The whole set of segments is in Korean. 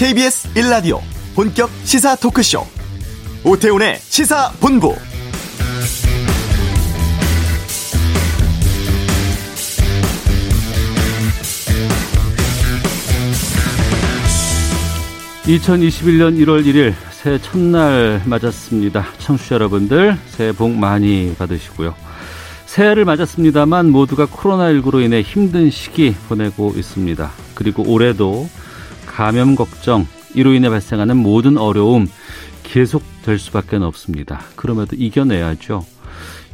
KBS 1라디오 본격 시사 토크쇼. 오태훈의 시사본부. (2021년 1월 1일) 새해 첫날 맞았습니다. 청취자 여러분들 새해 복 많이 받으시고요. 새해를 맞았습니다만 모두가 코로나19로 인해 힘든 시기 보내고 있습니다. 그리고 올해도 감염 걱정 이로 인해 발생하는 모든 어려움 계속될 수밖에 없습니다. 그럼에도 이겨내야죠.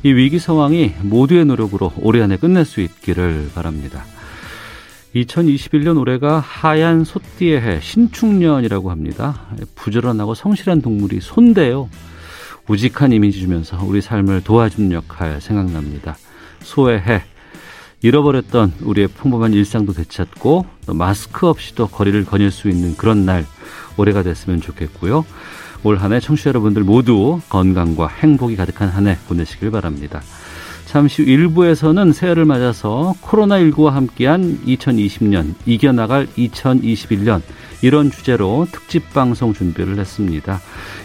이 위기 상황이 모두의 노력으로 올해 안에 끝낼 수 있기를 바랍니다. 2021년 올해가 하얀 소띠의 해 신축년이라고 합니다. 부지런하고 성실한 동물이 손대요. 우직한 이미지 주면서 우리 삶을 도와주는 역할 생각납니다. 소의 해 잃어버렸던 우리의 평범한 일상도 되찾고 또 마스크 없이도 거리를 거닐 수 있는 그런 날 올해가 됐으면 좋겠고요. 올 한 해 청취자 여러분들 모두 건강과 행복이 가득한 한 해 보내시길 바랍니다. 잠시 후 1부에서는 새해를 맞아서 코로나19와 함께한 2020년, 이겨나갈 2021년, 이런 주제로 특집 방송 준비를 했습니다.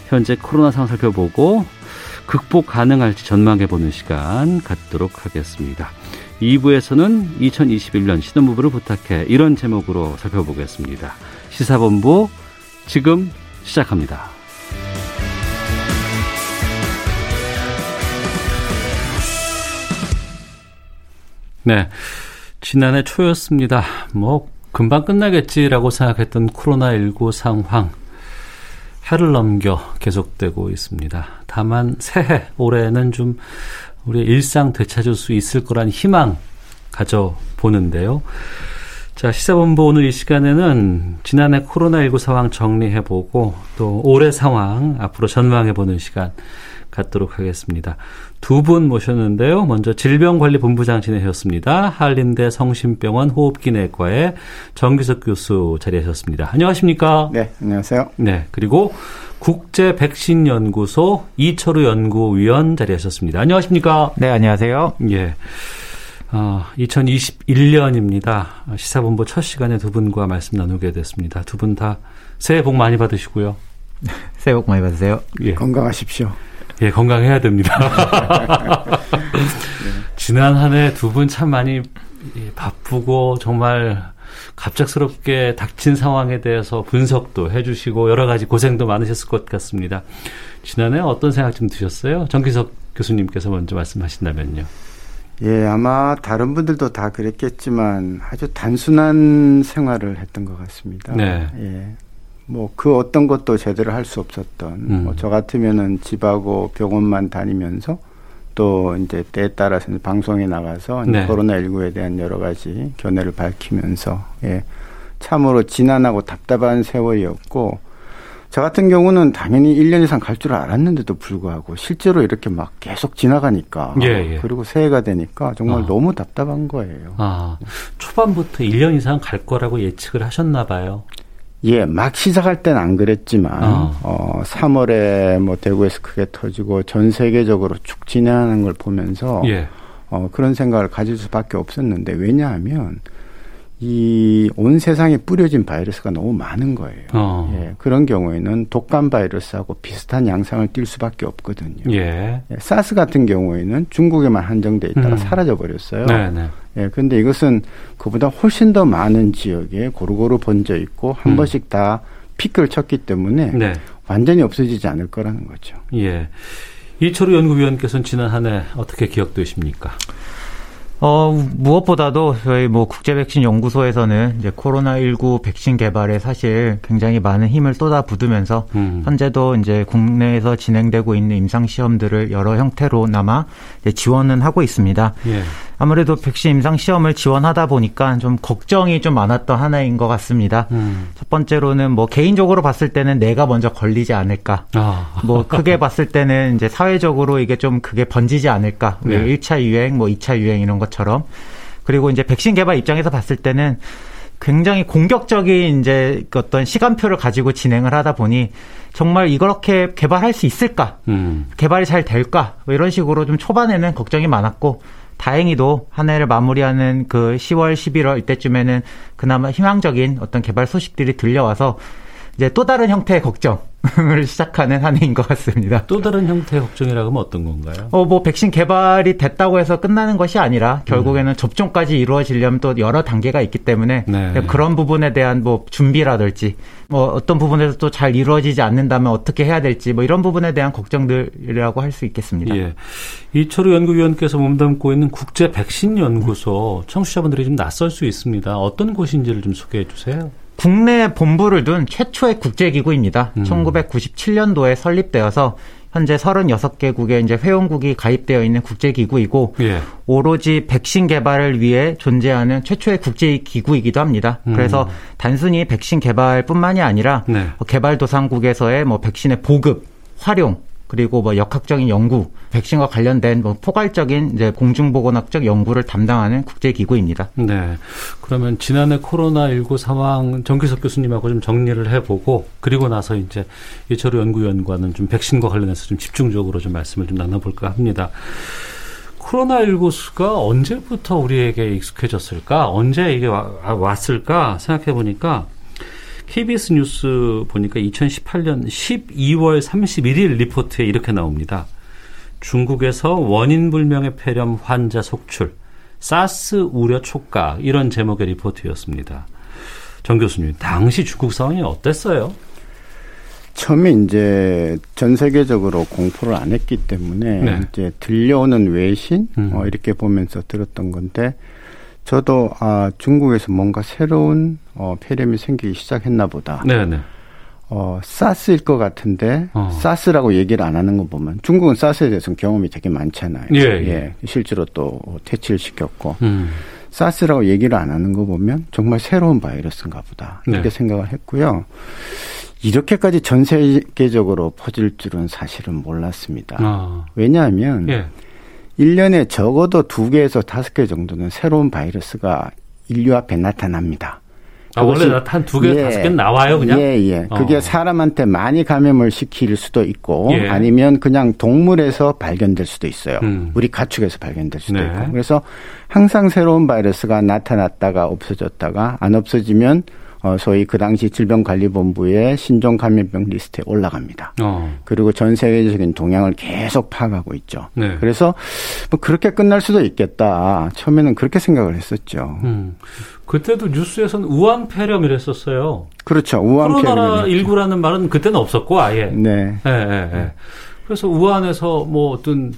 현재 코로나 상황 살펴보고 극복 가능할지 전망해보는 시간 갖도록 하겠습니다. 2부에서는 2021년 신혼부부를 부탁해 이런 제목으로 살펴보겠습니다. 시사본부 지금 시작합니다. 네. 지난해 초였습니다. 뭐, 금방 끝나겠지라고 생각했던 코로나19 상황. 해를 넘겨 계속되고 있습니다. 다만 새해 올해는 좀 우리의 일상 되찾을 수 있을 거란 희망 가져보는데요. 자, 시사본부 오늘 이 시간에는 지난해 코로나19 상황 정리해보고 또 올해 상황 앞으로 전망해보는 시간 갖도록 하겠습니다. 두 분 모셨는데요. 먼저 질병관리본부장 지내셨습니다. 한림대 성심병원 호흡기내과의 정기석 교수 자리하셨습니다. 안녕하십니까? 네, 안녕하세요. 네, 그리고 국제 백신 연구소 이철우 연구위원 자리하셨습니다. 안녕하십니까? 네, 안녕하세요. 예. 어, 2021년입니다. 시사본부 첫 시간에 두 분과 말씀 나누게 됐습니다. 두 분 다 새해 복 많이 받으시고요. 새해 복 많이 받으세요. 예. 건강하십시오. 예, 건강해야 됩니다. 지난 한 해 두 분 참 많이 바쁘고 정말 갑작스럽게 닥친 상황에 대해서 분석도 해주시고 여러 가지 고생도 많으셨을 것 같습니다. 지난해 어떤 생각 좀 드셨어요? 정기석 교수님께서 먼저 말씀하신다면요. 예, 아마 다른 분들도 다 그랬겠지만 아주 단순한 생활을 했던 것 같습니다. 네. 예. 뭐 그 어떤 것도 제대로 할 수 없었던 음. 뭐 저 같으면은 집하고 병원만 다니면서 또 이제 때에 따라서는 방송에 나가서 네. 코로나 19에 대한 여러 가지 견해를 밝히면서 예. 참으로 지난하고 답답한 세월이었고 저 같은 경우는 당연히 1년 이상 갈 줄 알았는데도 불구하고 실제로 이렇게 막 계속 지나가니까 예, 예. 그리고 새해가 되니까 정말 아. 너무 답답한 거예요. 아, 초반부터 1년 이상 갈 거라고 예측을 하셨나 봐요. 예, 막 시작할 때는 안 그랬지만 어. 어 3월에 뭐 대구에서 크게 터지고 전 세계적으로 쭉 진행하는 걸 보면서 예. 어 그런 생각을 가질 수밖에 없었는데 왜냐하면 이 온 세상에 뿌려진 바이러스가 너무 많은 거예요. 어. 예, 그런 경우에는 독감 바이러스하고 비슷한 양상을 띌 수밖에 없거든요. 예. 예, 사스 같은 경우에는 중국에만 한정돼 있다가 음. 사라져 버렸어요. 네, 네. 예, 근데 이것은 그보다 훨씬 더 많은 지역에 고루고루 번져 있고 한 음. 번씩 다 피크를 쳤기 때문에 네. 완전히 없어지지 않을 거라는 거죠. 예. 이철우 연구위원께서는 지난 한 해 어떻게 기억되십니까? 어, 무엇보다도 저희 뭐 국제 백신 연구소에서는 이제 코로나19 백신 개발에 사실 굉장히 많은 힘을 쏟아붓으면서 음. 현재도 이제 국내에서 진행되고 있는 임상 시험들을 여러 형태로나마 지원은 하고 있습니다. 예. 아무래도 백신 임상 시험을 지원하다 보니까 좀 걱정이 좀 많았던 하나인 것 같습니다. 음. 첫 번째로는 뭐 개인적으로 봤을 때는 내가 먼저 걸리지 않을까. 아. 뭐 크게 봤을 때는 이제 사회적으로 이게 좀 그게 번지지 않을까. 네. 1차 유행, 뭐 2차 유행 이런 것처럼. 그리고 이제 백신 개발 입장에서 봤을 때는 굉장히 공격적인 이제 어떤 시간표를 가지고 진행을 하다 보니 정말 이렇게 개발할 수 있을까? 음. 개발이 잘 될까? 뭐 이런 식으로 좀 초반에는 걱정이 많았고 다행히도 한 해를 마무리하는 그 10월, 11월 이때쯤에는 그나마 희망적인 어떤 개발 소식들이 들려와서 이제 또 다른 형태의 걱정. 을 시작하는 한 해인 것 같습니다. 또 다른 형태의 걱정이라고 하면 어떤 건가요? 어, 뭐, 백신 개발이 됐다고 해서 끝나는 것이 아니라 결국에는 음. 접종까지 이루어지려면 또 여러 단계가 있기 때문에 네. 그런 부분에 대한 뭐 준비라든지 뭐 어떤 부분에서 또 잘 이루어지지 않는다면 어떻게 해야 될지 뭐 이런 부분에 대한 걱정들이라고 할 수 있겠습니다. 예. 이철우 연구위원께서 몸담고 있는 국제 백신 연구소 청취자분들이 좀 낯설 수 있습니다. 어떤 곳인지를 좀 소개해 주세요. 국내 본부를 둔 최초의 국제기구입니다. 음. 1997년도에 설립되어서 현재 36개국의 이제 회원국이 가입되어 있는 국제기구이고 예. 오로지 백신 개발을 위해 존재하는 최초의 국제기구이기도 합니다. 음. 그래서 단순히 백신 개발뿐만이 아니라 네. 개발도상국에서의 뭐 백신의 보급, 활용 그리고 뭐 역학적인 연구, 백신과 관련된 뭐 포괄적인 이제 공중보건학적 연구를 담당하는 국제기구입니다. 네. 그러면 지난해 코로나19 상황 정기석 교수님하고 좀 정리를 해보고 그리고 나서 이제 이철우 연구위원과는 좀 백신과 관련해서 좀 집중적으로 좀 말씀을 좀 나눠볼까 합니다. 코로나19 수가 언제부터 우리에게 익숙해졌을까? 언제 이게 왔을까? 생각해 보니까 KBS 뉴스 보니까 2018년 12월 31일 리포트에 이렇게 나옵니다. 중국에서 원인 불명의 폐렴 환자 속출, 사스 우려 촉각 이런 제목의 리포트였습니다. 정 교수님, 당시 중국 상황이 어땠어요? 처음에 이제 전 세계적으로 공포를 안 했기 때문에 네. 이제 들려오는 외신 음. 어, 이렇게 보면서 들었던 건데 저도 아 중국에서 뭔가 새로운 어 폐렴이 생기기 시작했나 보다. 네네. 어 사스일 것 같은데 어. 사스라고 얘기를 안 하는 거 보면 중국은 사스에 대해서는 경험이 되게 많잖아요. 예, 예. 예. 실제로 또 퇴치를 시켰고 음. 사스라고 얘기를 안 하는 거 보면 정말 새로운 바이러스인가 보다 이렇게 네. 생각을 했고요. 이렇게까지 전 세계적으로 퍼질 줄은 사실은 몰랐습니다. 아. 왜냐하면 예. 1년에 적어도 2개에서 5개 정도는 새로운 바이러스가 인류 앞에 나타납니다. 아, 원래 한두 개, 예, 다섯 개 나와요, 그냥? 예, 예. 그게 어. 사람한테 많이 감염을 시킬 수도 있고, 예. 아니면 그냥 동물에서 발견될 수도 있어요. 음. 우리 가축에서 발견될 수도 네. 있고. 그래서 항상 새로운 바이러스가 나타났다가 없어졌다가 안 없어지면 어, 소위 그 당시 질병관리본부의 신종 감염병 리스트에 올라갑니다. 어. 그리고 전 세계적인 동향을 계속 파악하고 있죠. 네. 그래서 뭐 그렇게 끝날 수도 있겠다. 처음에는 그렇게 생각을 했었죠. 음. 그때도 뉴스에서는 우한 폐렴이랬었어요. 그렇죠. 우한 코로나 19라는 말은 그때는 없었고 아예. 네. 네, 네, 네. 그래서 우한에서 뭐 어떤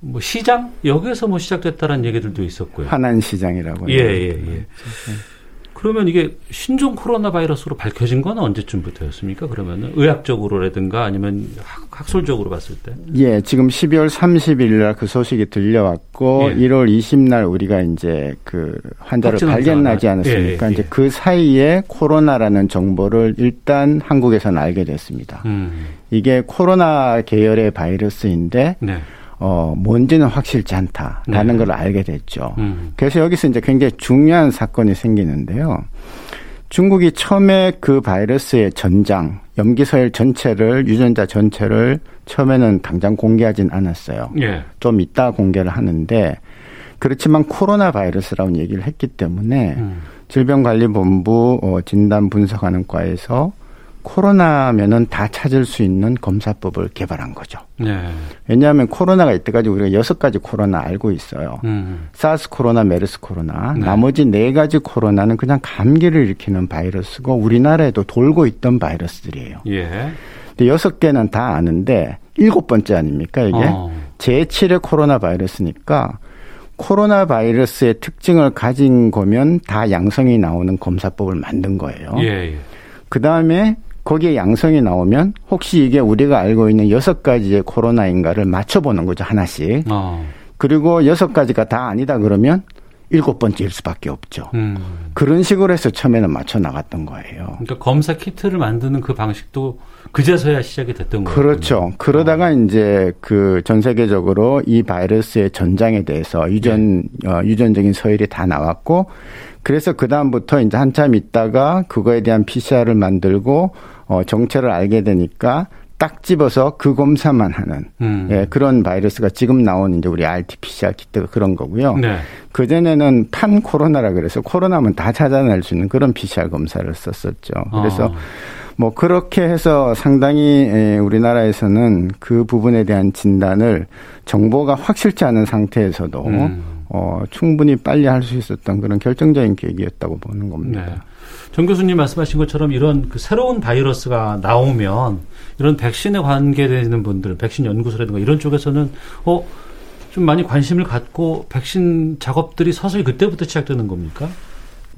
뭐 시장 여기에서 뭐 시작됐다는 얘기들도 있었고요. 하난 시장이라고. 예, 예, 예. 네. 그러면 이게 신종 코로나 바이러스로 밝혀진 건 언제쯤부터였습니까? 그러면은 의학적으로라든가 아니면 학, 술적으로 봤을 때? 예, 지금 12월 30일 날 그 소식이 들려왔고 예. 1월 20날 우리가 이제 그 환자를 발견하지 않았습니까? 예, 예, 이제 그 사이에 코로나라는 정보를 일단 한국에서는 알게 됐습니다. 음. 이게 코로나 계열의 바이러스인데 네. 어, 뭔지는 확실치 않다라는 네. 걸 알게 됐죠. 음. 그래서 여기서 이제 굉장히 중요한 사건이 생기는데요. 중국이 처음에 그 바이러스의 전장, 염기서열 전체를, 유전자 전체를 처음에는 당장 공개하진 않았어요. 예. 좀 이따 공개를 하는데, 그렇지만 코로나 바이러스라고 얘기를 했기 때문에 음. 질병관리본부 어, 진단 분석하는 과에서 코로나면은 다 찾을 수 있는 검사법을 개발한 거죠. 네. 왜냐하면 코로나가 이때까지 우리가 여섯 가지 코로나 알고 있어요. 음. 사스 코로나, 메르스 코로나. 네. 나머지 네 가지 코로나는 그냥 감기를 일으키는 바이러스고 우리나라에도 돌고 있던 바이러스들이에요. 예. 근데 여섯 개는 다 아는데 일곱 번째 아닙니까 이게 어. 제7의 코로나 바이러스니까 코로나 바이러스의 특징을 가진 거면 다 양성이 나오는 검사법을 만든 거예요. 예. 예. 그 다음에 거기에 양성이 나오면 혹시 이게 우리가 알고 있는 여섯 가지의 코로나인가를 맞춰보는 거죠 하나씩. 어. 그리고 여섯 가지가 다 아니다 그러면 일곱 번째일 수밖에 없죠. 음. 그런 식으로 해서 처음에는 맞춰 나갔던 거예요. 그러니까 검사 키트를 만드는 그 방식도 그제서야 시작이 됐던 거예요. 그렇죠. 그러다가 어. 이제 그 전 세계적으로 이 바이러스의 전장에 대해서 유전 네. 어, 유전적인 서열이 다 나왔고 그래서 그 다음부터 이제 한참 있다가 그거에 대한 PCR을 만들고 어, 정체를 알게 되니까 딱 집어서 그 검사만 하는 음. 예, 그런 바이러스가 지금 나온 이제 우리 RT-PCR 키트가 그런 거고요. 네. 그 전에는 판 코로나라 그래서 코로나면 다 찾아낼 수 있는 그런 PCR 검사를 썼었죠. 그래서 어. 뭐 그렇게 해서 상당히 우리나라에서는 그 부분에 대한 진단을 정보가 확실치 않은 상태에서도 음. 어, 충분히 빨리 할 수 있었던 그런 결정적인 계기였다고 보는 겁니다. 네. 정 교수님 말씀하신 것처럼 이런 그 새로운 바이러스가 나오면 이런 백신에 관계되는 분들, 백신 연구소라든가 이런 쪽에서는 어, 좀 많이 관심을 갖고 백신 작업들이 서서히 그때부터 시작되는 겁니까?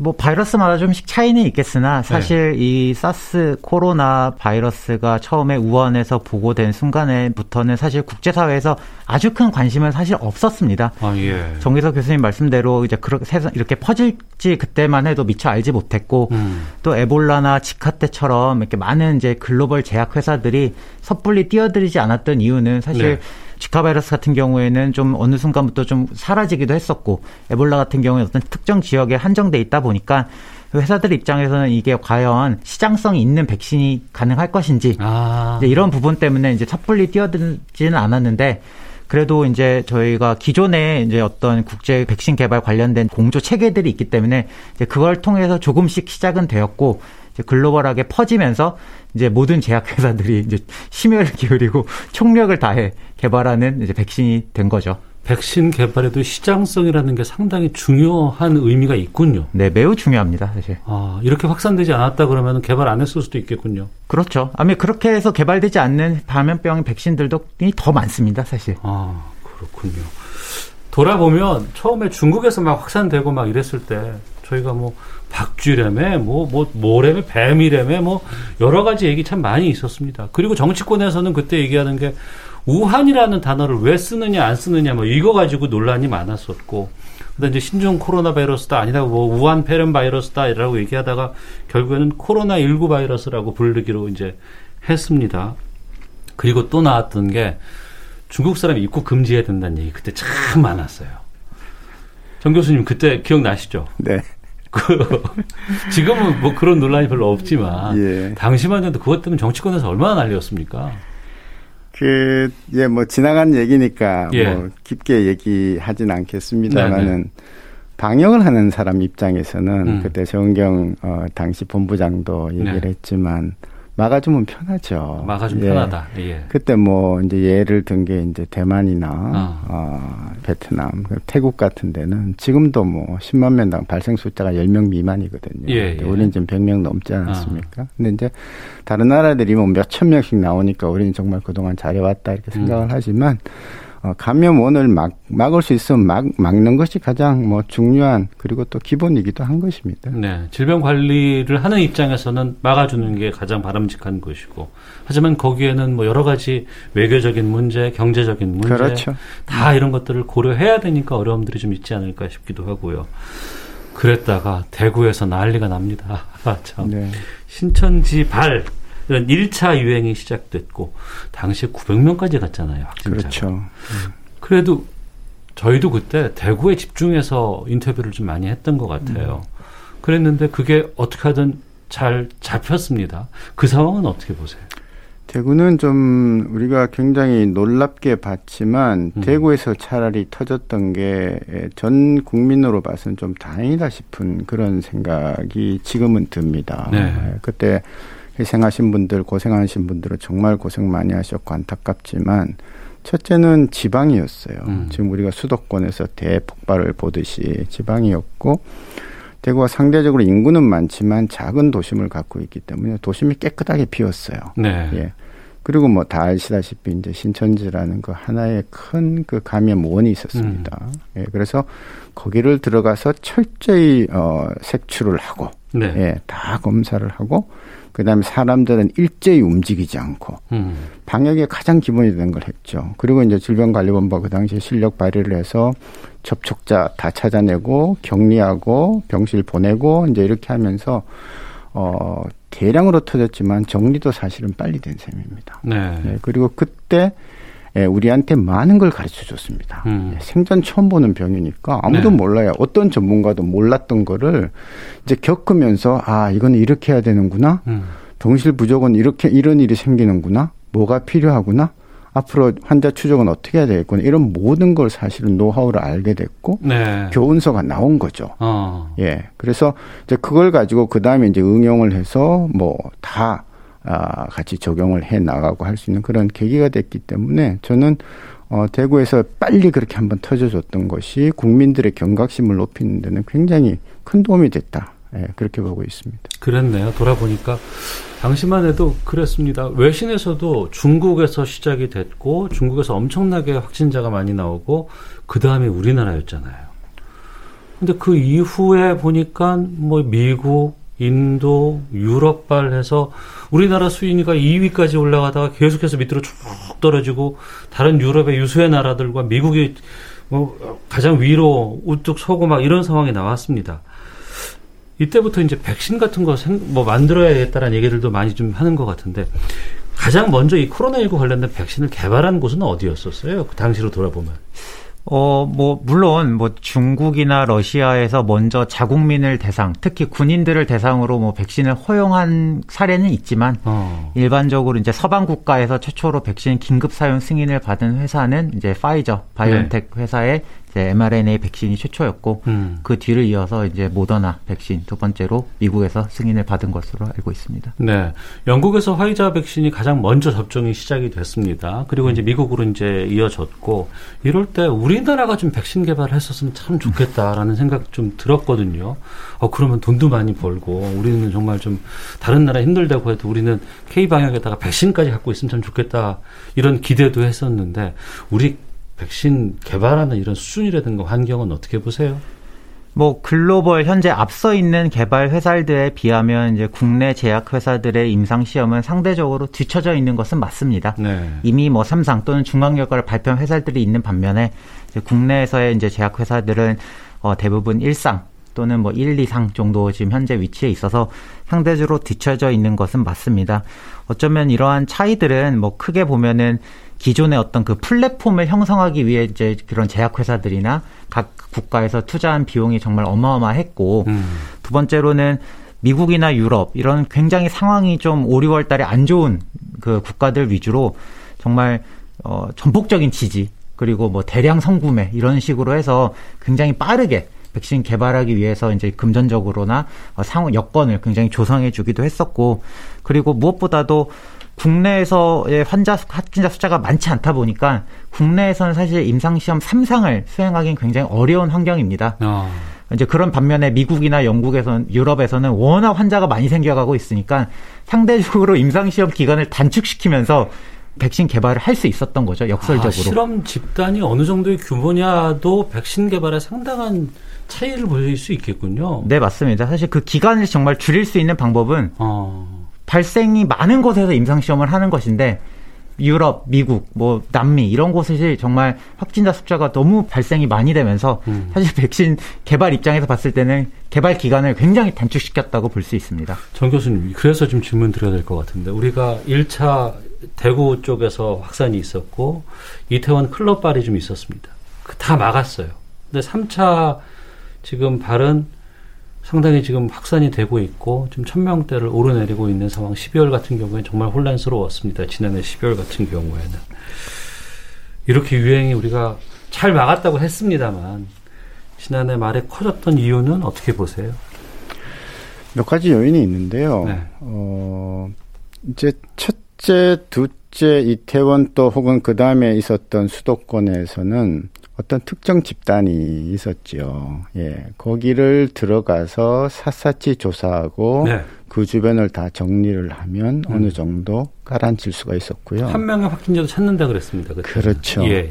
뭐 바이러스마다 좀씩 차이는 있겠으나 사실 네. 이 사스 코로나 바이러스가 처음에 우한에서 보고된 순간에부터는 사실 국제사회에서 아주 큰 관심은 사실 없었습니다. 아, 예. 정기석 교수님 말씀대로 이제 그렇게 이렇게 퍼질지 그때만 해도 미처 알지 못했고 음. 또 에볼라나 지카 때처럼 이렇게 많은 이제 글로벌 제약 회사들이 섣불리 뛰어들지 않았던 이유는 사실 네. 지카 바이러스 같은 경우에는 좀 어느 순간부터 좀 사라지기도 했었고 에볼라 같은 경우에 어떤 특정 지역에 한정돼 있다 보니까 회사들 입장에서는 이게 과연 시장성이 있는 백신이 가능할 것인지 아. 이런 부분 때문에 이제 섣불리 뛰어들지는 않았는데 그래도 이제 저희가 기존에 이제 어떤 국제 백신 개발 관련된 공조 체계들이 있기 때문에 이제 그걸 통해서 조금씩 시작은 되었고 글로벌하게 퍼지면서 이제 모든 제약회사들이 이제 심혈을 기울이고 총력을 다해 개발하는 이제 백신이 된 거죠. 백신 개발에도 시장성이라는 게 상당히 중요한 의미가 있군요. 네, 매우 중요합니다, 사실. 아, 이렇게 확산되지 않았다 그러면 개발 안 했을 수도 있겠군요. 그렇죠. 아니, 그렇게 해서 개발되지 않는 감염병 백신들도 더 많습니다, 사실. 아, 그렇군요. 돌아보면 처음에 중국에서 막 확산되고 막 이랬을 때 저희가 뭐 박쥐래매, 뭐, 뭐, 모래매, 뱀이래매, 뭐, 여러 가지 얘기 참 많이 있었습니다. 그리고 정치권에서는 그때 얘기하는 게 우한이라는 단어를 왜 쓰느냐, 안 쓰느냐, 뭐, 이거 가지고 논란이 많았었고, 그다음 이제 신종 코로나 바이러스다 아니다, 뭐, 우한 폐렴 바이러스다라고 얘기하다가 결국에는 코로나 19 바이러스라고 부르기로 이제 했습니다. 그리고 또 나왔던 게 중국 사람이 입국 금지해야 된다는 얘기 그때 참 많았어요. 정 교수님 그때 기억나시죠? 네. 그 지금은 뭐 그런 논란이 별로 없지만 예. 당시만 해도 그것 때문에 정치권에서 얼마나 난리였습니까? 그, 예, 뭐, 지나간 얘기니까, 예. 뭐, 깊게 얘기하진 않겠습니다만은, 네네. 방역을 하는 사람 입장에서는, 음. 그때 정경, 어, 당시 본부장도 얘기를 네. 했지만, 막아주면 편하죠. 막아주면 예. 편하다. 예. 그때 뭐 이제 예를 든 게 이제 대만이나 어. 어, 베트남, 그 태국 같은 데는 지금도 뭐 10만 명당 발생 숫자가 10명 미만이거든요. 예, 예. 우리는 지금 100명 넘지 않았습니까? 어. 근데 이제 다른 나라들이 뭐 몇천 명씩 나오니까 우리는 정말 그동안 잘해왔다 이렇게 생각을 음. 하지만 어, 감염 원을 막, 막을 수 있으면 막, 막는 것이 가장 뭐 중요한 그리고 또 기본이기도 한 것입니다. 네. 질병 관리를 하는 입장에서는 막아주는 게 가장 바람직한 것이고 하지만 거기에는 뭐 여러 가지 외교적인 문제, 경제적인 문제 그렇죠. 다 이런 것들을 고려해야 되니까 어려움들이 좀 있지 않을까 싶기도 하고요. 그랬다가 대구에서 난리가 납니다. 아, 참. 네. 신천지 발 이런 1차 유행이 시작됐고 당시에 900명까지 갔잖아요. 확진자가. 그렇죠. 음. 그래도 저희도 그때 대구에 집중해서 인터뷰를 좀 많이 했던 것 같아요. 음. 그랬는데 그게 어떻게 하든 잘 잡혔습니다. 그 상황은 어떻게 보세요? 대구는 좀 우리가 굉장히 놀랍게 봤지만 음. 대구에서 차라리 터졌던 게 전 국민으로 봐서는 좀 다행이다 싶은 그런 생각이 지금은 듭니다. 네. 그때 희생하신 분들, 고생하신 분들은 정말 고생 많이 하셨고 안타깝지만 첫째는 지방이었어요. 음. 지금 우리가 수도권에서 대폭발을 보듯이 지방이었고 대구가 상대적으로 인구는 많지만 작은 도심을 갖고 있기 때문에 도심이 깨끗하게 비었어요. 네. 예. 그리고 뭐 다 아시다시피 이제 신천지라는 그 하나의 큰 그 감염 원이 있었습니다. 음. 예. 그래서 거기를 들어가서 철저히 어 색출을 하고 네. 예, 다 검사를 하고 그다음에 사람들은 일제히 움직이지 않고 음. 방역의 가장 기본이 되는 걸 했죠. 그리고 이제 질병관리본부가 그 당시에 실력 발휘를 해서 접촉자 다 찾아내고 격리하고 병실 보내고 이제 이렇게 하면서 어 대량으로 터졌지만 정리도 사실은 빨리 된 셈입니다. 네. 네 그리고 그때 예, 우리한테 많은 걸 가르쳐 줬습니다. 음. 예, 생전 처음 보는 병이니까 아무도 네. 몰라요. 어떤 전문가도 몰랐던 거를 이제 겪으면서 아, 이거는 이렇게 해야 되는구나. 음. 병실 부족은 이렇게 이런 일이 생기는구나. 뭐가 필요하구나. 앞으로 환자 추적은 어떻게 해야 되겠구나. 이런 모든 걸 사실은 노하우를 알게 됐고 네. 교훈서가 나온 거죠. 어. 예. 그래서 이제 그걸 가지고 그 다음에 이제 응용을 해서 뭐 다 아, 같이 적용을 해 나가고 할 수 있는 그런 계기가 됐기 때문에 저는 어, 대구에서 빨리 그렇게 한번 터져줬던 것이 국민들의 경각심을 높이는 데는 굉장히 큰 도움이 됐다. 예, 그렇게 보고 있습니다. 그랬네요. 돌아보니까 당시만 해도 그랬습니다. 외신에서도 중국에서 시작이 됐고 중국에서 엄청나게 확진자가 많이 나오고 그 다음에 우리나라였잖아요. 근데 그 이후에 보니까 뭐 미국, 인도, 유럽발 해서 우리나라 수인이가 2위까지 올라가다가 계속해서 밑으로 쭉 떨어지고 다른 유럽의 유수의 나라들과 미국이 뭐 가장 위로 우뚝 서고 막 이런 상황이 나왔습니다. 이때부터 이제 백신 같은 거 뭐 만들어야겠다라는 얘기들도 많이 좀 하는 것 같은데 가장 먼저 이 코로나19 관련된 백신을 개발한 곳은 어디였었어요? 그 당시로 돌아보면. 어, 뭐, 물론, 뭐, 중국이나 러시아에서 먼저 자국민을 대상, 특히 군인들을 대상으로 뭐, 백신을 허용한 사례는 있지만, 어. 일반적으로 이제 서방 국가에서 최초로 백신 긴급 사용 승인을 받은 회사는 이제 파이저, 바이온텍 네. 회사의 이제 mRNA 백신이 최초였고 음. 그 뒤를 이어서 이제 모더나 백신 두 번째로 미국에서 승인을 받은 것으로 알고 있습니다. 네, 영국에서 화이자 백신이 가장 먼저 접종이 시작이 됐습니다. 그리고 이제 미국으로 이제 이어졌고 이럴 때 우리나라가 좀 백신 개발을 했었으면 참 좋겠다라는 생각 좀 들었거든요. 어 그러면 돈도 많이 벌고 우리는 정말 좀 다른 나라 힘들다고 해도 우리는 K 방역에다가 백신까지 갖고 있으면 참 좋겠다 이런 기대도 했었는데 우리 백신 개발하는 이런 수준이라든가 환경은 어떻게 보세요? 뭐 글로벌 현재 앞서 있는 개발 회사들에 비하면 이제 국내 제약 회사들의 임상 시험은 상대적으로 뒤처져 있는 것은 맞습니다. 네. 이미 뭐 삼상 또는 중간 결과를 발표한 회사들이 있는 반면에 이제 국내에서의 이제 제약 회사들은 어 대부분 일상 또는 뭐 1, 2상 정도 지금 현재 위치에 있어서 상대적으로 뒤처져 있는 것은 맞습니다. 어쩌면 이러한 차이들은 뭐 크게 보면은 기존의 어떤 그 플랫폼을 형성하기 위해 이제 그런 제약회사들이나 각 국가에서 투자한 비용이 정말 어마어마했고 음. 두 번째로는 미국이나 유럽 이런 굉장히 상황이 좀 5, 6월 달에 안 좋은 그 국가들 위주로 정말 어 전폭적인 지지 그리고 뭐 대량 성구매 이런 식으로 해서 굉장히 빠르게 백신 개발하기 위해서 이제 금전적으로나 어, 상황 여건을 굉장히 조성해 주기도 했었고 그리고 무엇보다도 국내에서의 환자 확진자 숫자가 많지 않다 보니까 국내에서는 사실 임상시험 3상을 수행하기는 굉장히 어려운 환경입니다. 어. 이제 그런 반면에 미국이나 영국에서는 유럽에서는 워낙 환자가 많이 생겨가고 있으니까 상대적으로 임상시험 기간을 단축시키면서 백신 개발을 할 수 있었던 거죠 역설적으로. 아, 실험 집단이 어느 정도의 규모냐도 백신 개발에 상당한 차이를 보일 수 있겠군요. 네 맞습니다. 사실 그 기간을 정말 줄일 수 있는 방법은 어. 발생이 많은 곳에서 임상시험을 하는 것인데 유럽, 미국, 뭐 남미 이런 곳에서 정말 확진자 숫자가 너무 발생이 많이 되면서 음. 사실 백신 개발 입장에서 봤을 때는 개발 기간을 굉장히 단축시켰다고 볼 수 있습니다. 정 교수님, 그래서 좀 질문 드려야 될 것 같은데 우리가 1차 대구 쪽에서 확산이 있었고 이태원 클럽발이 좀 있었습니다. 그다 막았어요. 근데 3차 지금 발은 상당히 지금 확산이 되고 있고 좀 천명대를 오르내리고 있는 상황 12월 같은 경우에 정말 혼란스러웠습니다. 지난해 12월 같은 경우에는 이렇게 유행이 우리가 잘 막았다고 했습니다만 지난해 말에 커졌던 이유는 어떻게 보세요? 몇 가지 요인이 있는데요. 네. 어, 이제 첫째, 두째 이태원 또 혹은 그 다음에 있었던 수도권에서는 어떤 특정 집단이 있었죠. 예. 거기를 들어가서 샅샅이 조사하고 네. 그 주변을 다 정리를 하면 음. 어느 정도 가라앉힐 수가 있었고요. 한 명의 확진자도 찾는다 그랬습니다. 그때. 그렇죠. 예, 예.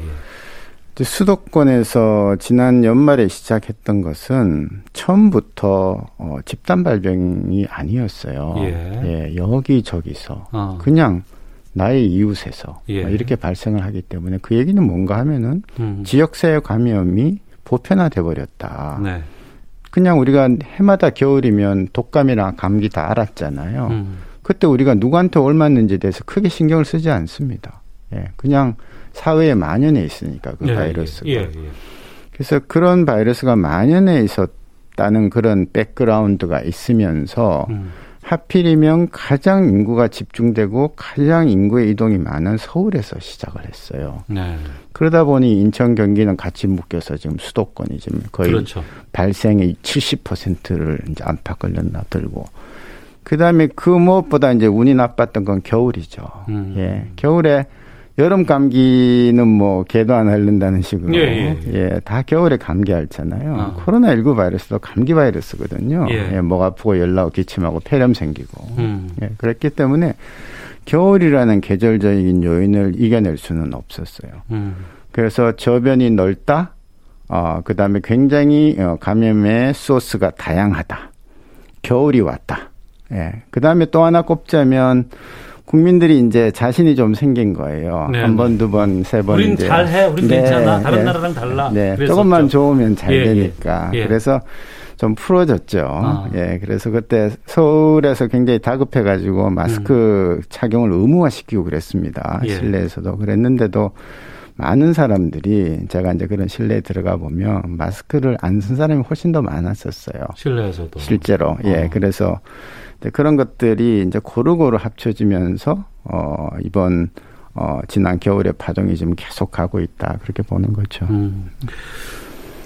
수도권에서 지난 연말에 시작했던 것은 처음부터 어, 집단 발병이 아니었어요. 예. 예 여기저기서 어. 그냥 나의 이웃에서 예. 이렇게 발생을 하기 때문에 그 얘기는 뭔가 하면은 음. 지역사회 감염이 보편화돼 버렸다. 네. 그냥 우리가 해마다 겨울이면 독감이나 감기 다 알았잖아요. 음. 그때 우리가 누구한테 옮았는지에 대해서 크게 신경을 쓰지 않습니다. 예, 그냥 사회에 만연해 있으니까 그 예, 바이러스가. 예, 예, 그래서 그런 바이러스가 만연해 있었다는 그런 백그라운드가 있으면서 음. 하필이면 가장 인구가 집중되고 가장 인구의 이동이 많은 서울에서 시작을 했어요. 네. 그러다 보니 인천 경기는 같이 묶여서 지금 수도권이 지금 거의 그렇죠. 발생의 70%를 이제 안팎을 넘나들고 그다음에 그 무엇보다 이제 운이 나빴던 건 겨울이죠. 음. 예. 겨울에 여름 감기는 뭐 개도 안 앓는다는 식으로 예, 예, 예. 예, 다 겨울에 감기 앓잖아요. 아. 코로나 19 바이러스도 감기 바이러스거든요. 예. 예, 목 아프고 열 나고 기침하고 폐렴 생기고 음. 예, 그랬기 때문에 겨울이라는 계절적인 요인을 이겨낼 수는 없었어요. 음. 그래서 저변이 넓다. 어, 그 다음에 굉장히 어, 감염의 소스가 다양하다. 겨울이 왔다. 예. 그 다음에 또 하나 꼽자면 국민들이 이제 자신이 좀 생긴 거예요. 네. 한 번, 두 번, 세 번. 우린 이제. 잘해. 우린 네. 괜찮아. 다른 네. 나라랑 달라. 네. 그랬었죠. 조금만 좋으면 잘 예, 예. 되니까. 예. 그래서 좀 풀어졌죠. 아. 예. 그래서 그때 서울에서 굉장히 다급해가지고 마스크 음. 착용을 의무화시키고 그랬습니다. 예. 실내에서도. 그랬는데도 많은 사람들이 제가 이제 그런 실내에 들어가 보면 마스크를 안 쓴 사람이 훨씬 더 많았었어요. 실내에서도. 실제로. 예. 어. 그래서 그런 것들이 이제 고루고루 합쳐지면서 어 이번 어 지난 겨울에 파동이 지금 계속 가고 있다 그렇게 보는 거죠. 음.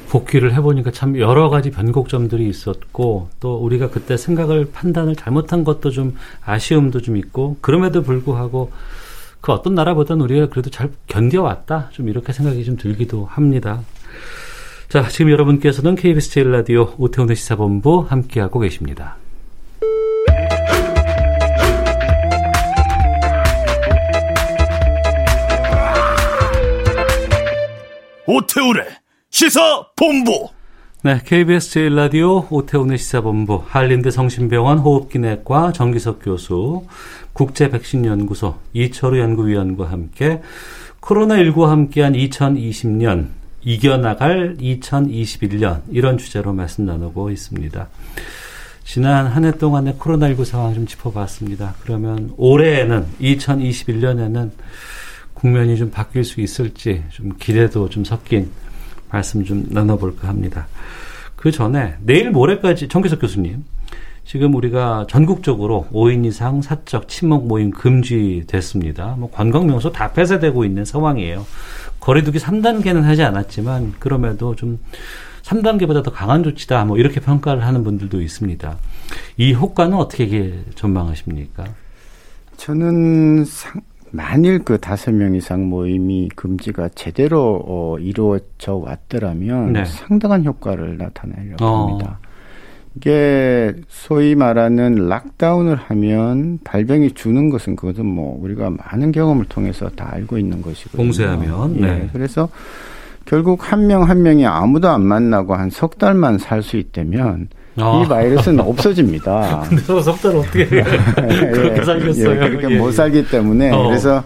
복귀를 해보니까 참 여러 가지 변곡점들이 있었고 또 우리가 그때 생각을 판단을 잘못한 것도 좀 아쉬움도 좀 있고 그럼에도 불구하고 그 어떤 나라보다는 우리가 그래도 잘 견뎌왔다 좀 이렇게 생각이 좀 들기도 합니다. 자 지금 여러분께서는 KBS 제일 라디오 오태훈의 시사본부 함께하고 계십니다. 오태우의 시사본부. 네, KBS 제일라디오 오태훈의 시사본부, 한림대 성심병원 호흡기내과 정기석 교수, 국제백신연구소 이철우 연구위원과 함께 코로나19와 함께한 2020년, 이겨나갈 2021년, 이런 주제로 말씀 나누고 있습니다. 지난 한 해 동안의 코로나19 상황 좀 짚어봤습니다. 그러면 올해에는, 2021년에는 국면이 좀 바뀔 수 있을지 좀 기대도 좀 섞인 말씀 좀 나눠볼까 합니다. 그 전에 내일 모레까지 정기석 교수님 지금 우리가 전국적으로 5인 이상 사적 친목 모임 금지됐습니다. 뭐 관광 명소 다 폐쇄되고 있는 상황이에요. 거리두기 3단계는 하지 않았지만 그럼에도 좀 3단계보다 더 강한 조치다. 뭐 이렇게 평가를 하는 분들도 있습니다. 이 효과는 어떻게 전망하십니까? 저는 상, 만일 그 다섯 명 이상 모임이 금지가 제대로 어, 이루어져 왔더라면 네. 상당한 효과를 나타내려고 어. 합니다. 이게 소위 말하는 락다운을 하면 발병이 주는 것은 그것은 뭐 우리가 많은 경험을 통해서 다 알고 있는 것이거든요. 봉쇄하면. 예. 네. 그래서 결국 한 명한 한 명이 아무도 안 만나고 한 석 달만 살 수 있다면 아. 이 바이러스는 없어집니다. 근데 석달 어떻게 예, 그렇게 살겠어요? 예, 그렇게 예, 못 살기 때문에 어. 그래서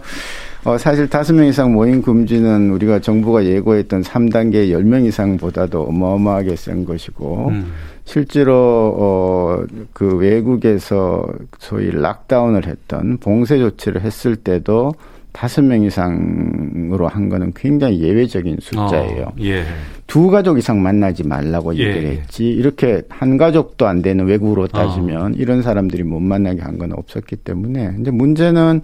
어, 사실 다섯 명 이상 모임 금지는 우리가 정부가 예고했던 3단계 10명 이상보다도 어마어마하게 센 것이고 음. 실제로 어, 그 외국에서 소위 락다운을 했던 봉쇄 조치를 했을 때도 다섯 명 이상으로 한 거는 굉장히 예외적인 숫자예요. 어, 예. 두 가족 이상 만나지 말라고 예. 얘기를 했지 이렇게 한 가족도 안 되는 외국으로 어. 따지면 어. 이런 사람들이 못 만나게 한 건 없었기 때문에 이제 문제는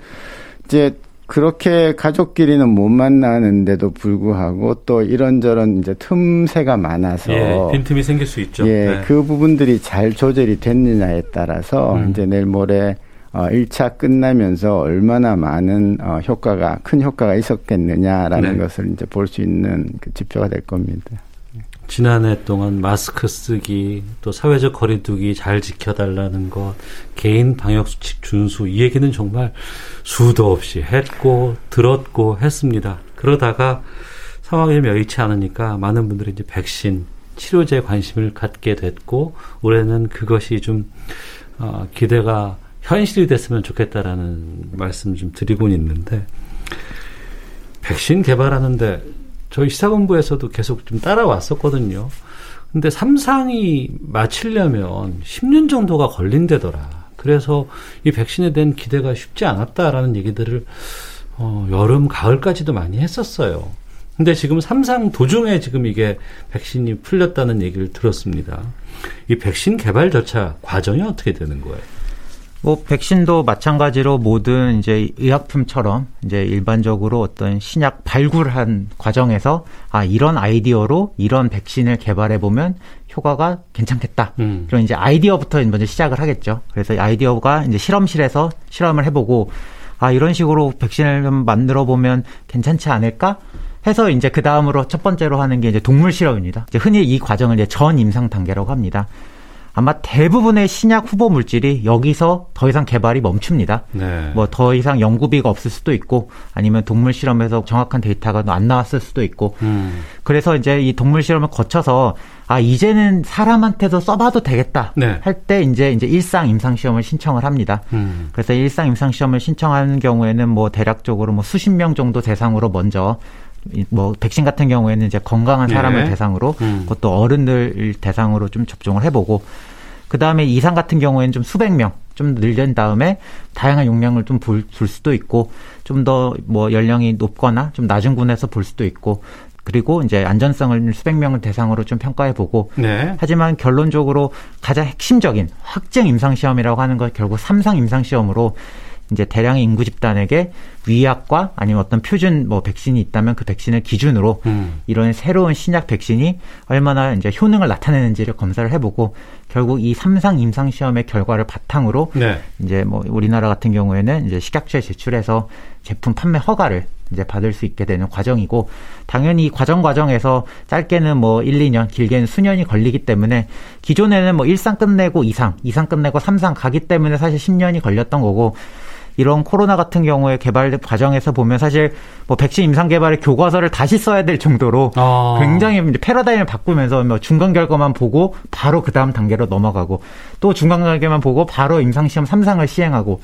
이제 그렇게 가족끼리는 못 만나는데도 불구하고 또 이런저런 이제 틈새가 많아서 예, 빈틈이 생길 수 있죠. 예, 네. 그 부분들이 잘 조절이 됐느냐에 따라서 음. 이제 내일 모레 어, 1차 끝나면서 얼마나 많은 어, 효과가 큰 효과가 있었겠느냐라는 네. 것을 이제 볼 수 있는 그 지표가 될 겁니다. 지난해 동안 마스크 쓰기, 또 사회적 거리두기 잘 지켜달라는 것, 개인 방역수칙 준수, 이 얘기는 정말 수도 없이 했고, 들었고 했습니다. 그러다가 상황이 좀 여의치 않으니까 많은 분들이 이제 백신, 치료제에 관심을 갖게 됐고, 올해는 그것이 좀, 어, 기대가 현실이 됐으면 좋겠다라는 말씀 좀 드리고 있는데 백신 개발하는데 저희 시사본부에서도 계속 좀 따라왔었거든요. 근데 삼상이 마치려면 10년 정도가 걸린대더라. 그래서 이 백신에 대한 기대가 쉽지 않았다라는 얘기들을 어, 여름, 가을까지도 많이 했었어요. 근데 지금 삼상 도중에 지금 이게 백신이 풀렸다는 얘기를 들었습니다. 이 백신 개발 절차 과정이 어떻게 되는 거예요? 뭐 백신도 마찬가지로 모든 이제 의약품처럼 이제 일반적으로 어떤 신약 발굴한 과정에서 아 이런 아이디어로 이런 백신을 개발해 보면 효과가 괜찮겠다. 음. 그런 이제 아이디어부터 먼저 시작을 하겠죠. 그래서 아이디어가 이제 실험실에서 실험을 해보고 아 이런 식으로 백신을 좀 만들어 보면 괜찮지 않을까? 해서 이제 그 다음으로 첫 번째로 하는 게 이제 동물 실험입니다. 이제 흔히 이 과정을 이제 전 임상 단계라고 합니다. 아마 대부분의 신약 후보 물질이 여기서 더 이상 개발이 멈춥니다. 네. 뭐더 이상 연구비가 없을 수도 있고 아니면 동물 실험에서 정확한 데이터가 안 나왔을 수도 있고 음. 그래서 이제 이 동물 실험을 거쳐서 아 이제는 사람한테도 써봐도 되겠다 네. 할때 이제 이제 일상 임상 시험을 신청을 합니다. 음. 그래서 일상 임상 시험을 신청하는 경우에는 뭐 대략적으로 뭐 수십 명 정도 대상으로 먼저 뭐 백신 같은 경우에는 이제 건강한 사람을 네. 대상으로 음. 그것도 어른들 대상으로 좀 접종을 해보고 그 다음에 이상 같은 경우에는 좀 수백 명 좀 늘린 다음에 다양한 용량을 좀 볼 수도 있고 좀 더 뭐 연령이 높거나 좀 낮은 군에서 볼 수도 있고 그리고 이제 안전성을 수백 명을 대상으로 좀 평가해 보고 네. 하지만 결론적으로 가장 핵심적인 확증 임상 시험이라고 하는 건 결국 삼상 임상 시험으로 이제 대량의 인구 집단에게 위약과 아니면 어떤 표준 뭐 백신이 있다면 그 백신을 기준으로 음. 이런 새로운 신약 백신이 얼마나 이제 효능을 나타내는지를 검사를 해보고 결국 이 삼상 임상 시험의 결과를 바탕으로 네. 이제 뭐 우리나라 같은 경우에는 이제 식약처에 제출해서 제품 판매 허가를 이제 받을 수 있게 되는 과정이고 당연히 이 과정 과정에서 짧게는 뭐 1, 2년, 길게는 수년이 걸리기 때문에 기존에는 뭐 1상 끝내고 2상, 2상 끝내고 3상 가기 때문에 사실 10년이 걸렸던 거고 이런 코로나 같은 경우에 개발 과정에서 보면 사실 뭐 백신 임상 개발의 교과서를 다시 써야 될 정도로 아. 굉장히 이제 패러다임을 바꾸면서 뭐 중간 결과만 보고 바로 그 다음 단계로 넘어가고 또 중간 결과만 보고 바로 임상 시험 3상을 시행하고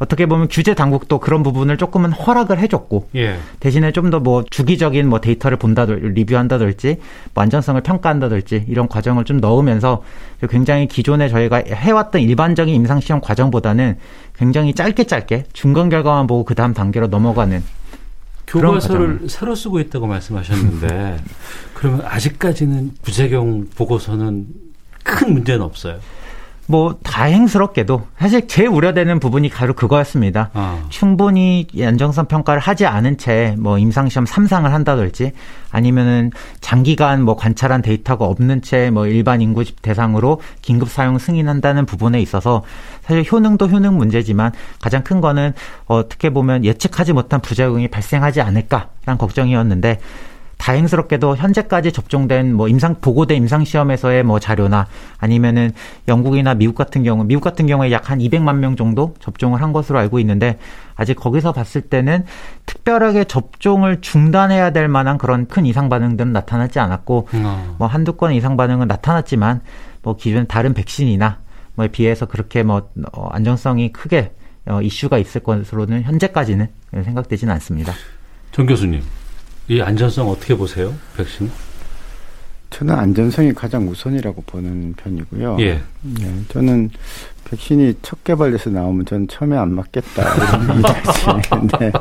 어떻게 보면 규제 당국도 그런 부분을 조금은 허락을 해줬고 예. 대신에 좀 더 뭐 주기적인 뭐 데이터를 본다든지 리뷰한다든지 뭐 안전성을 평가한다든지 이런 과정을 좀 넣으면서 굉장히 기존에 저희가 해왔던 일반적인 임상시험 과정보다는 굉장히 짧게 짧게 중간 결과만 보고 그 다음 단계로 넘어가는 교과서를 새로 쓰고 있다고 말씀하셨는데 그러면 아직까지는 부작용 보고서는 큰 문제는 없어요. 뭐 다행스럽게도 사실 제일 우려되는 부분이 바로 그거였습니다. 어. 충분히 안정성 평가를 하지 않은 채 뭐 임상시험 3상을 한다든지 아니면은 장기간 뭐 관찰한 데이터가 없는 채 뭐 일반 인구 대상으로 긴급 사용 승인한다는 부분에 있어서 사실 효능도 효능 문제지만 가장 큰 거는 어떻게 보면 예측하지 못한 부작용이 발생하지 않을까라는 걱정이었는데 다행스럽게도 현재까지 접종된 뭐 임상 보고된 임상 시험에서의 뭐 자료나 아니면은 영국이나 미국 같은 경우 미국 같은 경우에 약 한 200만 명 정도 접종을 한 것으로 알고 있는데 아직 거기서 봤을 때는 특별하게 접종을 중단해야 될 만한 그런 큰 이상 반응들은 나타나지 않았고 어. 뭐 한두 건 이상 반응은 나타났지만 뭐 기존 다른 백신이나 뭐에 비해서 그렇게 뭐 어, 안정성이 크게 어, 이슈가 있을 것으로는 현재까지는 생각되지는 않습니다. 정 교수님. 이 안전성 어떻게 보세요? 백신? 저는 안전성이 가장 우선이라고 보는 편이고요. 예. 네, 저는 백신이 첫 개발돼서 나오면 저는 처음에 안 맞겠다 이런 얘기하시는데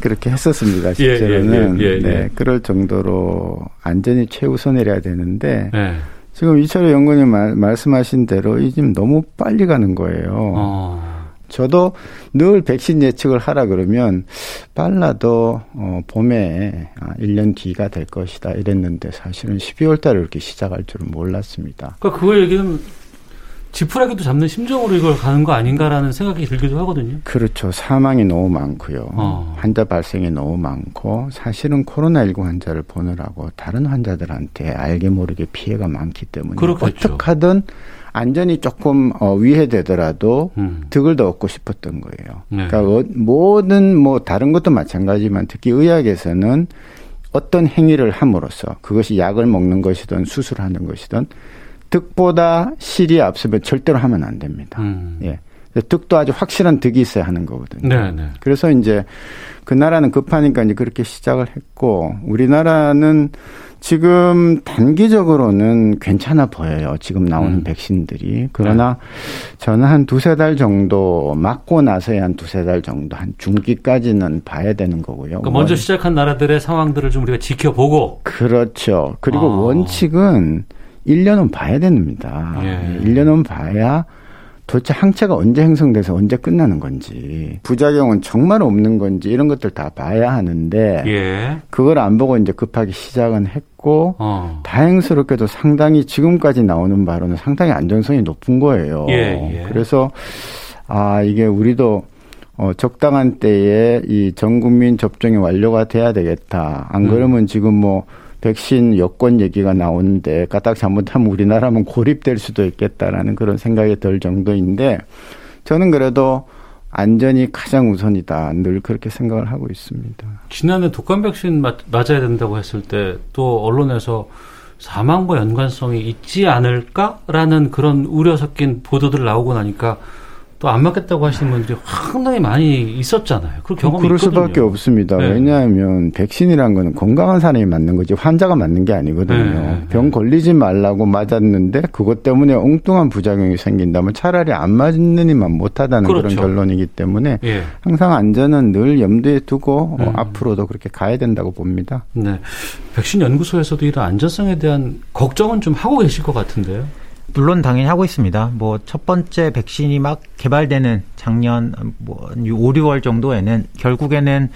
그렇게 했었습니다. 예, 실제로는 예, 예, 예, 네, 그럴 정도로 안전이 최우선이라야 되는데 예. 지금 이철호 연구님 말, 말씀하신 대로 이 지금 너무 빨리 가는 거예요. 어. 저도 늘 백신 예측을 하라 그러면 빨라도 어, 봄에 1년 아, 뒤가 될 것이다 이랬는데 사실은 12월 달에 이렇게 시작할 줄은 몰랐습니다. 그러니까 그거 얘기는 지푸라기도 잡는 심정으로 이걸 가는 거 아닌가라는 생각이 들기도 하거든요. 그렇죠. 사망이 너무 많고요. 어. 환자 발생이 너무 많고 사실은 코로나19 환자를 보느라고 다른 환자들한테 알게 모르게 피해가 많기 때문에 그렇겠죠. 어떻게 하든 안전이 조금 어, 위해되더라도 음. 득을 더 얻고 싶었던 거예요. 네. 그러니까 어, 모든 뭐 다른 것도 마찬가지지만 특히 의학에서는 어떤 행위를 함으로써 그것이 약을 먹는 것이든 수술하는 것이든 득보다 실이 앞서면 절대로 하면 안 됩니다. 음. 예. 득도 아주 확실한 득이 있어야 하는 거거든요. 네, 네. 그래서 이제 그 나라는 급하니까 이제 그렇게 시작을 했고 우리나라는 지금 단기적으로는 괜찮아 보여요. 지금 나오는 음. 백신들이. 그러나 네. 저는 한 두세 달 정도 맞고 나서야 한 두세 달 정도 한 중기까지는 봐야 되는 거고요. 그러니까 먼저 시작한 나라들의 상황들을 좀 우리가 지켜보고. 그렇죠. 그리고 아. 원칙은 1년은 봐야 됩니다. 예. 1년은 봐야 도대체 항체가 언제 형성돼서 언제 끝나는 건지 부작용은 정말 없는 건지 이런 것들 다 봐야 하는데 예. 그걸 안 보고 이제 급하게 시작은 했고 어. 다행스럽게도 상당히 지금까지 나오는 바로는 상당히 안전성이 높은 거예요. 예, 예. 그래서 아 이게 우리도 어, 적당한 때에 이 전 국민 접종이 완료가 돼야 되겠다. 안 음. 그러면 음. 지금 뭐 백신 여권 얘기가 나오는데 까딱 잘못하면 우리나라면 고립될 수도 있겠다라는 그런 생각이 들 정도인데 저는 그래도 안전이 가장 우선이다. 늘 그렇게 생각을 하고 있습니다. 지난해 독감 백신 맞, 맞아야 된다고 했을 때 또 언론에서 사망과 연관성이 있지 않을까라는 그런 우려 섞인 보도들 나오고 나니까 또 안 맞겠다고 하시는 분들이 상당히 많이 있었잖아요. 그 경험이 그럴 있거든요. 수밖에 없습니다. 네. 왜냐하면 백신이란 거는 건강한 사람이 맞는 거지 환자가 맞는 게 아니거든요. 네. 병 걸리지 말라고 맞았는데 그것 때문에 엉뚱한 부작용이 생긴다면 차라리 안 맞는 이만 못하다는 그렇죠. 그런 결론이기 때문에 예. 항상 안전은 늘 염두에 두고 음. 앞으로도 그렇게 가야 된다고 봅니다. 네. 백신 연구소에서도 이런 안전성에 대한 걱정은 좀 하고 계실 것 같은데요. 물론 당연히 하고 있습니다. 뭐 첫 번째 백신이 막 개발되는 작년 뭐 5, 6월 정도에는 결국에는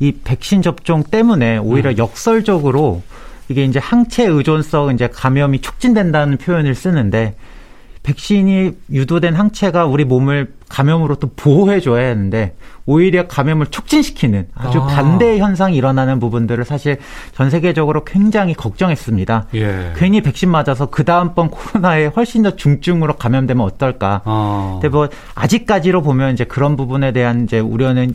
이 백신 접종 때문에 오히려 음. 역설적으로 이게 이제 항체 의존성 이제 감염이 촉진된다는 표현을 쓰는데 백신이 유도된 항체가 우리 몸을 감염으로부터 보호해줘야 하는데 오히려 감염을 촉진시키는 아주 아. 반대 현상이 일어나는 부분들을 사실 전 세계적으로 굉장히 걱정했습니다. 예. 괜히 백신 맞아서 그 다음번 코로나에 훨씬 더 중증으로 감염되면 어떨까. 아. 근데 뭐 아직까지로 보면 이제 그런 부분에 대한 이제 우려는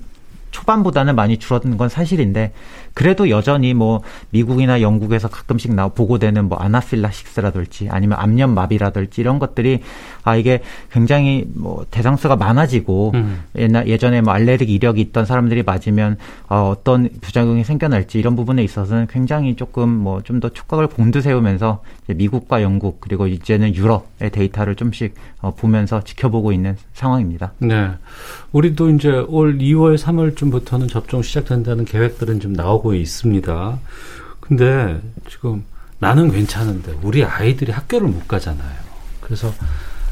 초반보다는 많이 줄어든 건 사실인데 그래도 여전히 뭐 미국이나 영국에서 가끔씩 나 보고되는 뭐 아나필라식스라든지 아니면 암염 마비라든지 이런 것들이 아 이게 굉장히 뭐 대상수가 많아지고 음. 옛날 예전에 뭐 알레르기 이력이 있던 사람들이 맞으면 어, 어떤 부작용이 생겨날지 이런 부분에 있어서는 굉장히 조금 뭐 좀 더 촉각을 곤두세우면서 미국과 영국 그리고 이제는 유럽의 데이터를 좀씩 어, 보면서 지켜보고 있는 상황입니다. 네. 우리도 이제 올 2월 3월쯤부터는 접종 시작된다는 계획들은 좀 나오고 있습니다. 근데 지금 나는 괜찮은데 우리 아이들이 학교를 못 가잖아요. 그래서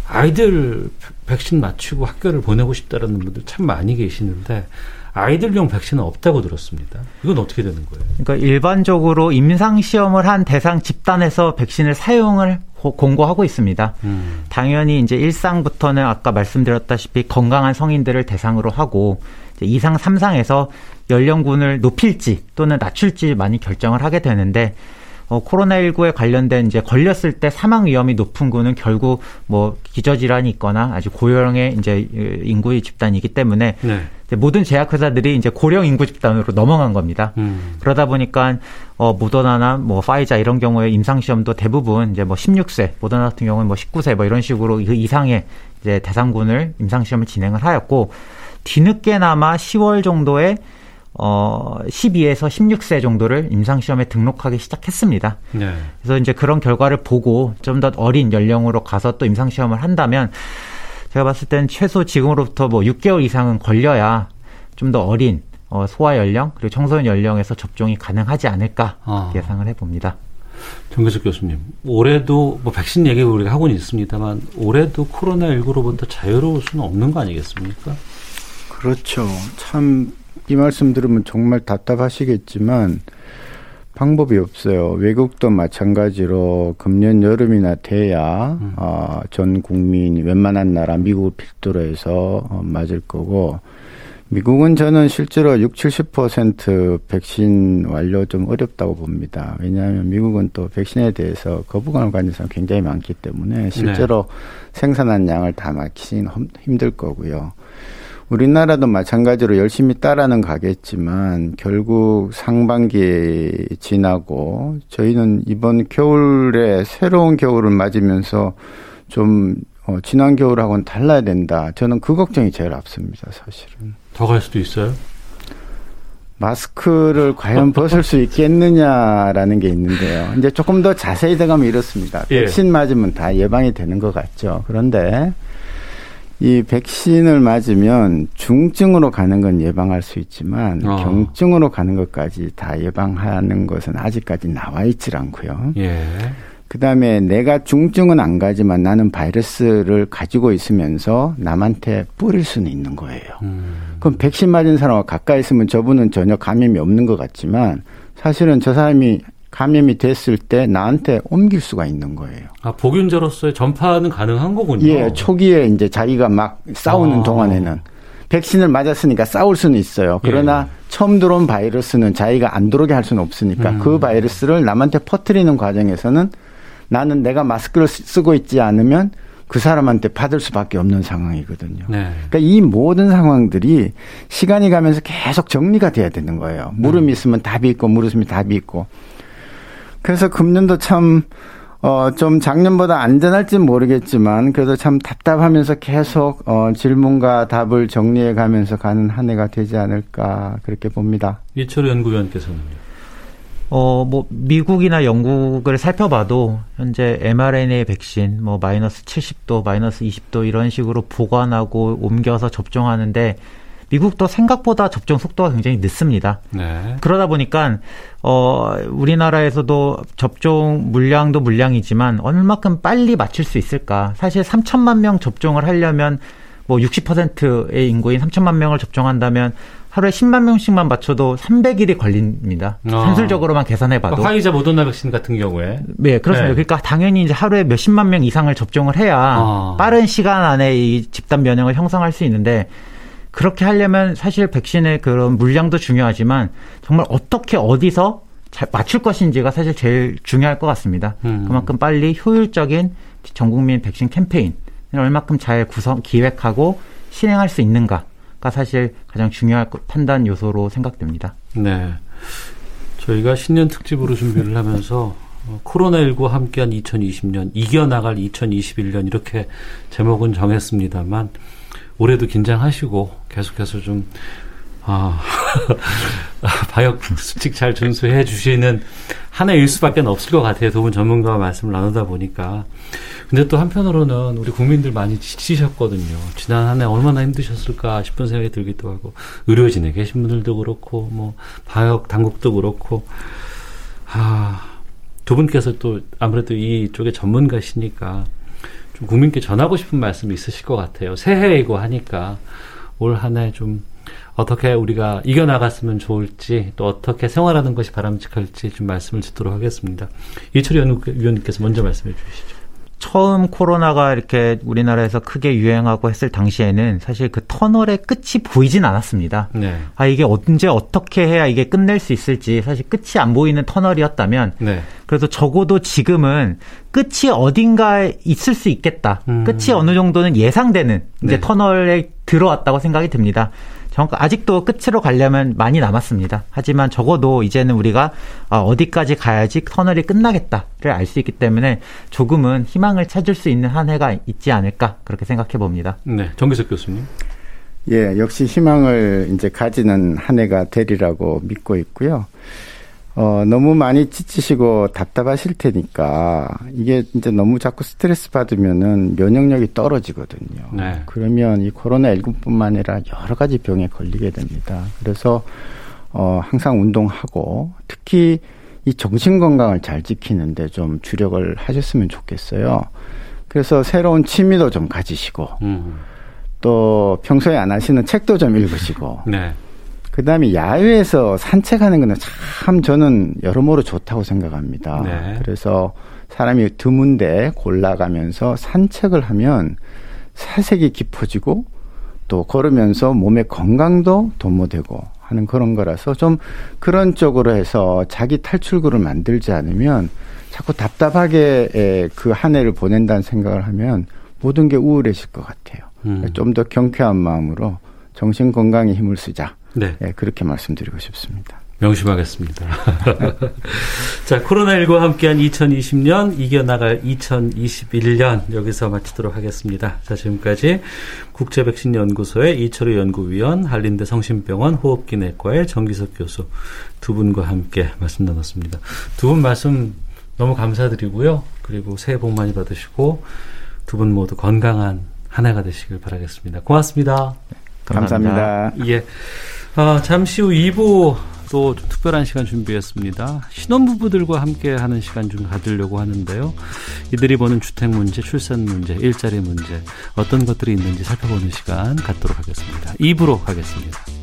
아이들 백신 맞추고 학교를 보내고 싶다라는 분들 참 많이 계시는데 아이들용 백신은 없다고 들었습니다. 이건 어떻게 되는 거예요? 그러니까 일반적으로 임상 시험을 한 대상 집단에서 백신을 사용을 공고하고 있습니다. 음. 당연히 이제 일상부터는 아까 말씀드렸다시피 건강한 성인들을 대상으로 하고 이상 삼상에서 연령군을 높일지 또는 낮출지 많이 결정을 하게 되는데 어, 코로나19에 관련된 이제 걸렸을 때 사망 위험이 높은 군은 결국 뭐 기저질환이 있거나 아주 고령의 이제 인구의 집단이기 때문에 네. 모든 제약회사들이 이제 고령 인구 집단으로 넘어간 겁니다. 음. 그러다 보니까 어 모더나나 뭐 파이자 이런 경우에 임상 시험도 대부분 이제 뭐 16세, 모더나 같은 경우는 뭐 19세 뭐 이런 식으로 그 이상의 이제 대상군을 임상 시험을 진행을 하였고 뒤늦게나마 10월 정도에 어 12에서 16세 정도를 임상 시험에 등록하기 시작했습니다. 네. 그래서 이제 그런 결과를 보고 좀 더 어린 연령으로 가서 또 임상 시험을 한다면 제가 봤을 땐 최소 지금으로부터 뭐 6개월 이상은 걸려야 좀 더 어린 어, 소아 연령 그리고 청소년 연령에서 접종이 가능하지 않을까 아. 예상을 해봅니다. 정교석 교수님, 올해도 뭐 백신 얘기 우리가 하고는 있습니다만 올해도 코로나 19로부터 자유로울 수는 없는 거 아니겠습니까? 그렇죠. 참 이 말씀 들으면 정말 답답하시겠지만 방법이 없어요. 외국도 마찬가지로 금년 여름이나 돼야 음. 어, 전 국민 웬만한 나라 미국을 필두로 해서 어, 맞을 거고 미국은 저는 실제로 6, 70% 백신 완료 좀 어렵다고 봅니다. 왜냐하면 미국은 또 백신에 대해서 거부감을 가진 사람 굉장히 많기 때문에 실제로 네. 생산한 양을 다 맞히긴 힘들 거고요. 우리나라도 마찬가지로 열심히 따라는 가겠지만 결국 상반기에 지나고 저희는 이번 겨울에 새로운 겨울을 맞으면서 좀 어, 지난 겨울하고는 달라야 된다. 저는 그 걱정이 제일 앞섭니다, 사실은. 더 갈 수도 있어요? 마스크를 과연 벗을 수 있겠느냐라는 게 있는데요. 이제 조금 더 자세히 들어가면 이렇습니다. 예. 백신 맞으면 다 예방이 되는 것 같죠. 그런데 이 백신을 맞으면 중증으로 가는 건 예방할 수 있지만 어. 경증으로 가는 것까지 다 예방하는 것은 아직까지 나와 있질 않고요. 예. 그다음에 내가 중증은 안 가지만 나는 바이러스를 가지고 있으면서 남한테 뿌릴 수는 있는 거예요. 음. 그럼 백신 맞은 사람과 가까이 있으면 저분은 전혀 감염이 없는 것 같지만 사실은 저 사람이 감염이 됐을 때 나한테 옮길 수가 있는 거예요. 아, 복균자로서의 전파는 가능한 거군요. 예, 초기에 이제 자기가 막 싸우는 아. 동안에는 백신을 맞았으니까 싸울 수는 있어요. 그러나 예. 처음 들어온 바이러스는 자기가 안 들어오게 할 수는 없으니까 음. 그 바이러스를 남한테 퍼뜨리는 과정에서는 나는 내가 마스크를 쓰고 있지 않으면 그 사람한테 받을 수밖에 없는 상황이거든요. 네. 그러니까 이 모든 상황들이 시간이 가면서 계속 정리가 돼야 되는 거예요. 물음이 음. 있으면 답이 있고 물음 있으면 답이 있고. 그래서 금년도 참, 어, 좀 작년보다 안전할지 모르겠지만, 그래도 참 답답하면서 계속, 어, 질문과 답을 정리해 가면서 가는 한 해가 되지 않을까, 그렇게 봅니다. 이철우 연구위원께서는요? 어, 뭐, 미국이나 영국을 살펴봐도, 현재 mRNA 백신, 뭐, 마이너스 70도, 마이너스 20도 이런 식으로 보관하고 옮겨서 접종하는데, 미국도 생각보다 접종 속도가 굉장히 늦습니다. 네. 그러다 보니까, 어, 우리나라에서도 접종 물량도 물량이지만, 얼마큼 빨리 맞출 수 있을까. 사실 3천만 명 접종을 하려면, 뭐 60%의 인구인 3천만 명을 접종한다면 하루에 10만 명씩만 맞춰도 300일이 걸립니다. 아. 산술적으로만 계산해봐도. 그러니까 화이자 모더나 백신 같은 경우에. 네, 그렇습니다. 네. 그러니까 당연히 이제 하루에 몇십만 명 이상을 접종을 해야 아. 빠른 시간 안에 이 집단 면역을 형성할 수 있는데 그렇게 하려면 사실 백신의 그런 물량도 중요하지만 정말 어떻게 어디서 잘 맞출 것인지가 사실 제일 중요할 것 같습니다. 음. 그만큼 빨리 효율적인 전 국민 백신 캠페인 얼마큼 잘 구성 기획하고 실행할 수 있는가 가 사실 가장 중요한 판단 요소로 생각됩니다. 네. 저희가 신년 특집으로 준비를 하면서 어, 코로나19와 함께한 2020년, 이겨나갈 2021년 이렇게 제목은 정했습니다만 올해도 긴장하시고 계속해서 좀 아, 방역 수칙 잘 준수해 주시는 한 해일 수밖에 없을 것 같아요. 두 분 전문가와 말씀을 나누다 보니까. 근데 또 한편으로는 우리 국민들 많이 지치셨거든요. 지난 한 해 얼마나 힘드셨을까 싶은 생각이 들기도 하고, 의료진에 계신 분들도 그렇고, 뭐, 방역 당국도 그렇고, 아, 두 분께서 또 아무래도 이쪽에 전문가시니까 좀 국민께 전하고 싶은 말씀이 있으실 것 같아요. 새해이고 하니까 올 한 해 좀 어떻게 우리가 이겨나갔으면 좋을지 또 어떻게 생활하는 것이 바람직할지 좀 말씀을 듣도록 하겠습니다. 이철희 위원님께서 먼저 말씀해 주시죠. 처음 코로나가 이렇게 우리나라에서 크게 유행하고 했을 당시에는 사실 그 터널의 끝이 보이진 않았습니다. 네. 아, 이게 언제 어떻게 해야 이게 끝낼 수 있을지 사실 끝이 안 보이는 터널이었다면 네. 그래도 적어도 지금은 끝이 어딘가에 있을 수 있겠다. 음. 끝이 어느 정도는 예상되는 이제 네. 터널에 들어왔다고 생각이 듭니다. 아직도 끝으로 가려면 많이 남았습니다. 하지만 적어도 이제는 우리가 어, 어디까지 가야지 터널이 끝나겠다를 알 수 있기 때문에 조금은 희망을 찾을 수 있는 한 해가 있지 않을까 그렇게 생각해 봅니다. 네, 정기석 교수님. 예, 역시 희망을 이제 가지는 한 해가 되리라고 믿고 있고요. 어, 너무 많이 지치시고 답답하실 테니까 이게 이제 너무 자꾸 스트레스 받으면은 면역력이 떨어지거든요. 네. 그러면 이 코로나19뿐만 아니라 여러 가지 병에 걸리게 됩니다. 그래서 어, 항상 운동하고 특히 이 정신 건강을 잘 지키는데 좀 주력을 하셨으면 좋겠어요. 그래서 새로운 취미도 좀 가지시고 음. 또 평소에 안 하시는 책도 좀 읽으시고 네. 그 다음에 야외에서 산책하는 거는 참 저는 여러모로 좋다고 생각합니다. 네. 그래서 사람이 드문데 골라가면서 산책을 하면 사색이 깊어지고 또 걸으면서 몸의 건강도 도모되고 하는 그런 거라서 좀 그런 쪽으로 해서 자기 탈출구를 만들지 않으면 자꾸 답답하게 그 한 해를 보낸다는 생각을 하면 모든 게 우울해질 것 같아요. 음. 좀더 경쾌한 마음으로 정신 건강에 힘을 쓰자. 네. 네. 그렇게 말씀드리고 싶습니다. 명심하겠습니다. 자, 코로나19와 함께한 2020년, 이겨나갈 2021년 여기서 마치도록 하겠습니다. 자, 지금까지 국제백신연구소의 이철우 연구위원, 한림대 성심병원 호흡기내과의 정기석 교수 두 분과 함께 말씀 나눴습니다. 두 분 말씀 너무 감사드리고요. 그리고 새해 복 많이 받으시고 두 분 모두 건강한 한 해가 되시길 바라겠습니다. 고맙습니다. 감사합니다. 감사합니다. 예. 아, 잠시 후 2부 또 특별한 시간 준비했습니다. 신혼부부들과 함께 하는 시간 좀 가지려고 하는데요. 이들이 보는 주택 문제, 출산 문제, 일자리 문제, 어떤 것들이 있는지 살펴보는 시간 갖도록 하겠습니다. 2부로 가겠습니다.